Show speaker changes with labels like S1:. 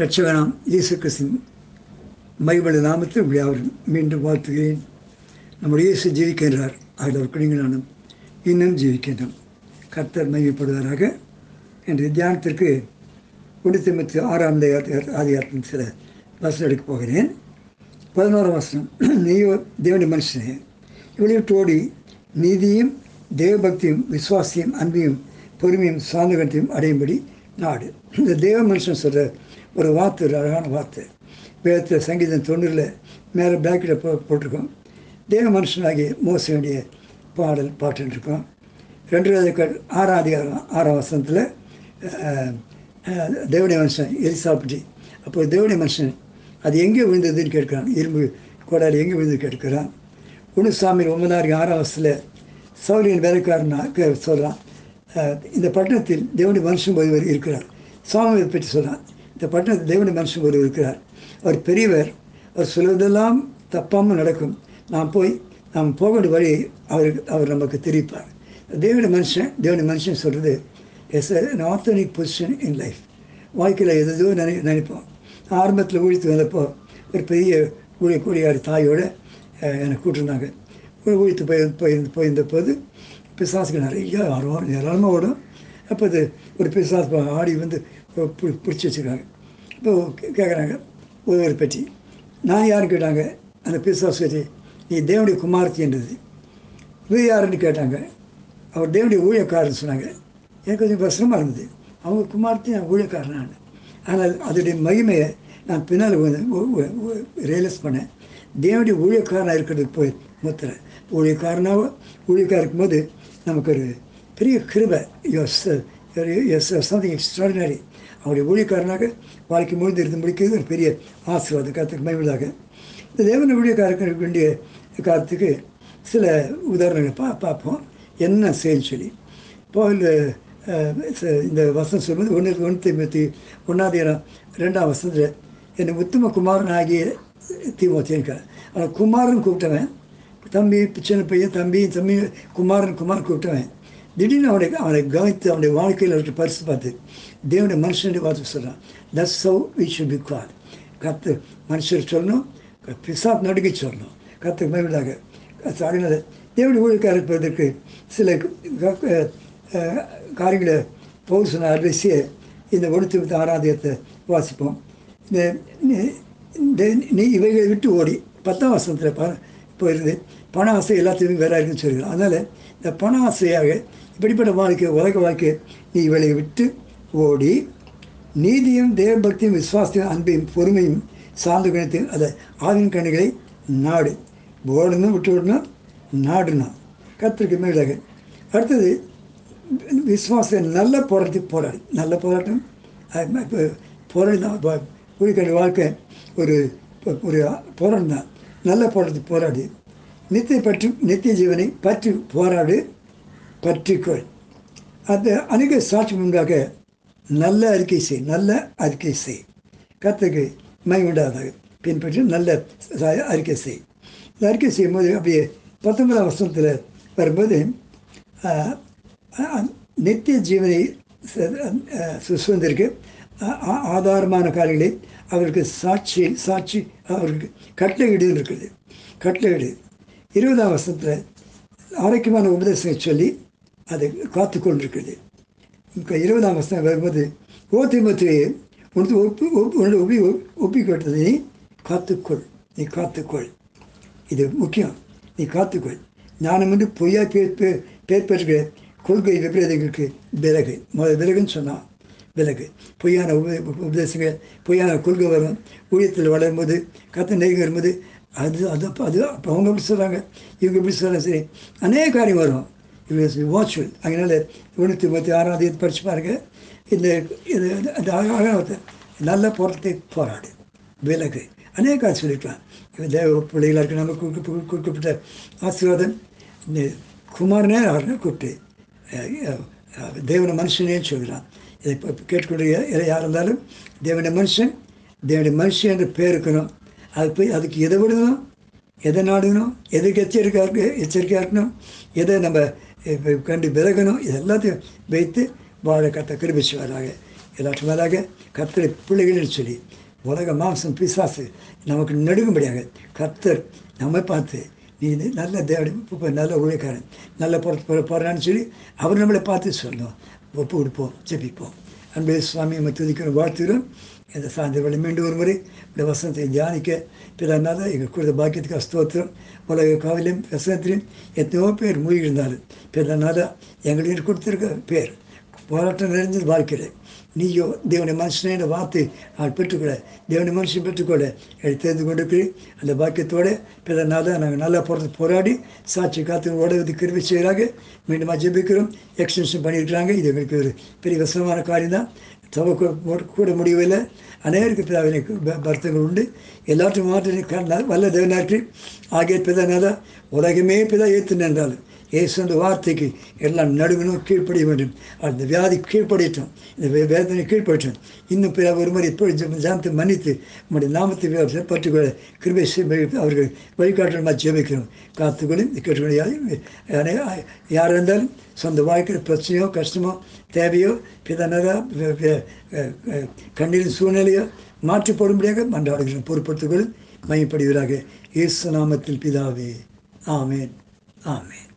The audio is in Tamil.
S1: ரட்சகனாம் இயேசு கிறிஸ்தின் மைபல நாமத்தில் இப்படி அவர் மீண்டும் வாழ்த்துகிறேன். நம்முடைய இயேசு ஜீவிக்கின்றார் அதில் அவர் குடிங்களானும் இன்னும் ஜீவிக்கின்றோம் கர்த்தர் மையப்படுவதாக என்ற தியானத்திற்கு குடித்தமித்து ஆறாம் ஆதிகாரத்தின் சில வசனம் எடுக்க போகிறேன். பதினோராம் வசனம். நீயோ தேவனி மனுஷனே இவளையும் ஓடி நீதியும் தேவபக்தியும் விசுவாசியும் அன்பையும் பொறுமையும் சாந்தகத்தையும் அடையும்படி நாடு. இந்த தேவ மனுஷன் சொல்கிற ஒரு வாத்து ஒரு அழகான வாத்து. வேதத்தில் சங்கீதம் தொண்ணூறில் மேலே பேக்கில் போ போட்டிருக்கோம். தேவ மனுஷனாகி மோச வேண்டிய பாடல் பாட்டுன்னு இருக்கோம் ரெண்டு அதிகாரம் ஆறாம் அதிகாரம் ஆறாம் வசனத்தில் தேவடைய மனுஷன் எலிசாப்பிட்டி அப்போ தேவடைய மனுஷன் அது எங்கே விழுந்ததுன்னு கேட்குறான். இரும்பு கோடாலி எங்கே விழுந்து கேட்கிறான். குணுசாமி ஒன்பதாயிரம் ஆறாம் வருஷத்தில் சௌரியன் வேலைக்காரனாக சொல்கிறான் இந்த பட்டணத்தில் தேவனுடைய மனுஷன் ஒருவர் இருக்கிறார். சுவாமியை பற்றி சொல்கிறான் இந்த பட்டணத்தில் தேவன மனுஷன் ஒரு இருக்கிறார். அவர் பெரியவர் அவர் சொல்வதெல்லாம் தப்பாமல் நடக்கும். நாம் போய் நாம் போக வேண்டிய வழி அவருக்கு அவர் நமக்கு தெரிவிப்பார். தேவன மனுஷன் தேவன மனுஷன் சொல்கிறது as an authentic position in life வாழ்க்கையில் எதோ நினை நினைப்போம். ஆரம்பத்தில் ஊழித்து வந்தப்போ ஒரு பெரிய கூடிய கூடியார் தாயோடு என்னை கூட்டிருந்தாங்க. ஊழித்து போய் போய் போயிருந்த போது பிசாசுக்கு நிறைய ஆர்வம் ஏராளமாக ஓடும். அப்போ அது ஒரு பிசாசு ஆடி வந்து பிடிச்சி வச்சுருக்காங்க. இப்போ கேட்குறாங்க ஒருவர் பற்றி. நான் யாருன்னு கேட்டாங்க? அந்த பிசாசுவரி நீ தேவனுடைய குமார்த்தி என்றது. இது யாருன்னு கேட்டாங்க. அவர் தேவனுடைய ஊழியக்காரன்னு சொன்னாங்க. எனக்கு கொஞ்சம் கஷ்டமாக இருந்தது. அவங்க குமார்த்தி நான் ஊழியக்காரன் நான். ஆனால் அதோடைய மகிமையை நான் பின்னால் ரியலைஸ் பண்ணேன். தேவனுடைய ஊழியக்காரனாக இருக்கிறதுக்கு போய் முத்துற ஊழியக்காரனாக ஊழியக்காக இருக்கும்போது நமக்கு ஒரு பெரிய கிருபை எஸ் எஸ் சம்திங் எக்ஸ்ட்ராடினரி அவருடைய ஊழியக்காரனாக வாழ்க்கை முழுந்து இருந்து முடிக்கிறது ஒரு பெரிய ஆசீர்வாதம் கருத்துக்கு மகிழ்வதாக இந்த தேவன ஊழியக்காரருக்கு வேண்டிய காலத்துக்கு சில உதாரணங்களை பா பார்ப்போம். என்ன செயல் சொல்லி? இப்போ இந்த வசனம் சொல்வது ஒன்று ஒன்று பற்றி ஒன்றாவது ரெண்டாம் வசனத்தில் என்னை உத்தம குமாரன் ஆகிய தீமோத்தேன்கார் ஆனால் குமாரன் கூப்பிட்டவன் தம்பி சின்ன பையன் தம்பி தம்பி குமாரன் குமார் கூப்பிட்டவன். திடீர்னு அவனை அவனை கவனித்து அவனுடைய வாழ்க்கையில் அவருக்கு பரிசு பார்த்து தேவனுடைய மனுஷனுடைய பார்த்து சொல்கிறான் தட்ஸ் சவு வி ஷுட் பி காட் கத்து மனுஷர் சொல்லணும் பிசாப் நடுக்கி சொல்லணும். கத்து மேலாக அதனால் தேவனுடைய ஊழியக்கார இருப்பதற்கு சில காரியங்களை பவுல் சொன்ன அட்வைஸே இந்த ஒழுத்து ஆராதியத்தை வாசிப்போம். இந்த நீ இவைகளை விட்டு ஓடி பத்தாம் வருஷத்தில் ப போயிருந்து பண ஆசை எல்லாத்தையுமே வேற இருக்குன்னு சொல்லிடுறோம் அதனால் இந்த பண ஆசையாக இப்படிப்பட்ட வாழ்க்கை உலக வாழ்க்கை நீ இவளை விட்டு ஓடி நீதியும் தேவபக்தியும் விசுவாசத்தையும் அன்பையும் பொறுமையும் சார்ந்த குணத்தையும் அதை ஆவின் கண்ணிகளை நாடு. ஓடணும் விட்டு விடணும் நாடுனா கத்திரிக்கு மேலாக. அடுத்தது விசுவாச நல்ல போராட்டி போராடு. நல்ல போராட்டம். இப்போ போராடி தான் குடிக்கடி வாழ்க்கை ஒரு ஒரு போராட்டம் தான். நல்ல போராட்டத்தை போராடி. நித்திய பற்றி நித்திய ஜீவனை பற்றி போராடு. பற்றிக்கொள் அந்த அணுக சாட்சி முன்பாக நல்ல அறிக்கை செய் நல்ல அறிக்கை செய். கத்துக்கு மை பின்பற்றி நல்ல அறிக்கை செய். இந்த அறிக்கை செய்யும்போது அப்படியே பத்தொன்பதாம் வருஷத்தில் வரும்போது நித்திய ஜீவனை சுசுவந்திற்கு ஆதாரமான காரியங்களை அவருக்கு சாட்சி சாட்சி அவருக்கு கட்டளையிடு இருக்குது. கட்டளையிடு. இருபதாம் வருஷத்தில் ஆரோக்கியமான உபதேசங்களை சொல்லி அதை காத்து கொண்டிருக்கிறது இப்போ இருபதாம் வருஷம் வரும்போது ஓத்திமத்தையே உனக்கு ஒப்பு உன்னோட ஒப்பி ஒப்பிக்கொட்டதை நீ காத்துக்கொள். நீ காத்துக்கொள். இது முக்கியம். நீ காத்துக்கொள். ஞானம் வந்து பொய்யா பேர் பேர் கொள்கை விபரீதங்களுக்கு விலகு. முதல் விலகுன்னு சொன்னான் விலகு. பொய்யான உப உபதேசங்கள் பொய்யான கொள்கை வரும். ஊழியத்தில் வளரும்போது கத்த நெருங்கி வரும்போது அது அது அது அப்போ அவங்க எப்படி சொல்கிறாங்க இவங்க எப்படி சொல்கிறாங்க சரி அநேக காரியம் வரும். இது வாட்ச்வல் அதனால் தொண்ணூற்றி முப்பத்தி ஆறாம் தேதி படித்து பாருங்க. இந்த இது அந்த அழகாக நல்ல போராட்டத்தை போராடு. விலகு. அநேக காரியம் தேவ பிள்ளைகளாக இருக்க நம்ம குறிப்பிட்ட ஆசீர்வாதம். இந்த குமாரனே அவர்களை கூப்பிட்டு தேவன மனுஷனே சொல்கிறான். இதை இப்போ கேட்கக்கூடிய யார் இருந்தாலும் தேவன மனுஷன் தேவனுடைய மனுஷன் என்ற பேர் இருக்கணும். அது போய் அதுக்கு எதை விடணும்? எதை நாடணும்? எதுக்கு எச்சரிக்கையாக இருக்கு எச்சரிக்கையாக இருக்கணும்? எதை நம்ம கண்டு விலகணும் இது எல்லாத்தையும் வைத்து வாழ கத்த கிருபிச்சுவாராக. எல்லாற்றும் மேலாக கத்தரை பிள்ளைகள்னு சொல்லி உலக மாம்சம் பிசாசு நமக்கு நெடுங்கும்படியாக கத்தர் நம்மை பார்த்து நீ இது நல்ல தேவடி இப்போ நல்ல உழைக்காரன் நல்ல பொறுத்து போகிறான்னு சொல்லி அவர் நம்மளை பார்த்து சொல்லணும் ஒப்பு கொடுப்போம் ஜெபிப்போம். அன்பே சுவாமி நம்ம துதிக்கிறோம் வாழ்த்துகிறோம். இந்த சாயந்தர வேலை மீண்டும் ஒரு முறை இந்த வசனத்தை தியானிக்க பிறனால எங்கள் கொடுத்த பாக்கியத்துக்கு ஸ்தோத்திரம். உலக காவிலையும் வசனத்திலையும் எத்தனையோ பேர் மூழ்கியிருந்தாலும் பிறனால எங்களுக்கு கொடுத்துருக்க பேர். போராட்டம் நிறைஞ்சது வாழ்க்கையில் நீயோ தேவனுடைய மனுஷனே வார்த்தை நான் பெற்றுக்கொள்ள. தேவனுடைய மனுஷன் பெற்றுக்கொள்ள. என்னை தெரிந்து கொண்டிருக்கிறேன் அந்த பாக்கியத்தோடு பிறனால நாங்கள் நல்லா போகிறது போராடி சாட்சி காத்து ஓடுவது கிருவி செய்கிறாங்க மீண்டும் ஜெபிக்கிறோம் எக்ஸ்டென்ஷன் பண்ணியிருக்கிறாங்க. இது எங்களுக்கு ஒரு பெரிய வசமான காரியம் தான். சபை கூட- முடியவில்லை அநேருக்கு பிதாவினை பர்த்தங்கள் உண்டு. எல்லாற்றும் மாற்ற வல்ல தேவனாற்றி ஆகிய பிதனால உலகமே பிதா ஏற்று நின்றாலும் இயேசு வார்த்தைக்கு எல்லாம் நடுவினும் கீழ்ப்படிய வேண்டும். அந்த வியாதி கீழ்ப்படியட்டும். இந்த வேதனை கீழ்ப்படட்டும் இன்னும் பிற ஒரு முறை இப்போ ஜாமத்தை மன்னித்து நம்முடைய நாமத்தை பற்றுக்கொள்ள கிருபை செய்ய அவர்கள் வழிகாட்டமாக ஜெபிக்கிறோம். காத்துக்கொள்ளும் கேட்டுக்கொள்ள யார் இருந்தாலும் சொந்த வாழ்க்கையில் பிரச்சனையோ கஷ்டமோ தேவையோ பிதனரா கண்ணீரின் சூழ்நிலையோ மாற்றி போடும்படியாக மன்றாடுகிறோம். பொறுப்படுத்துகள் மையப்படுகிறார்கள் இயேசு நாமத்தில் பிதாவே. ஆமேன். ஆமேன்.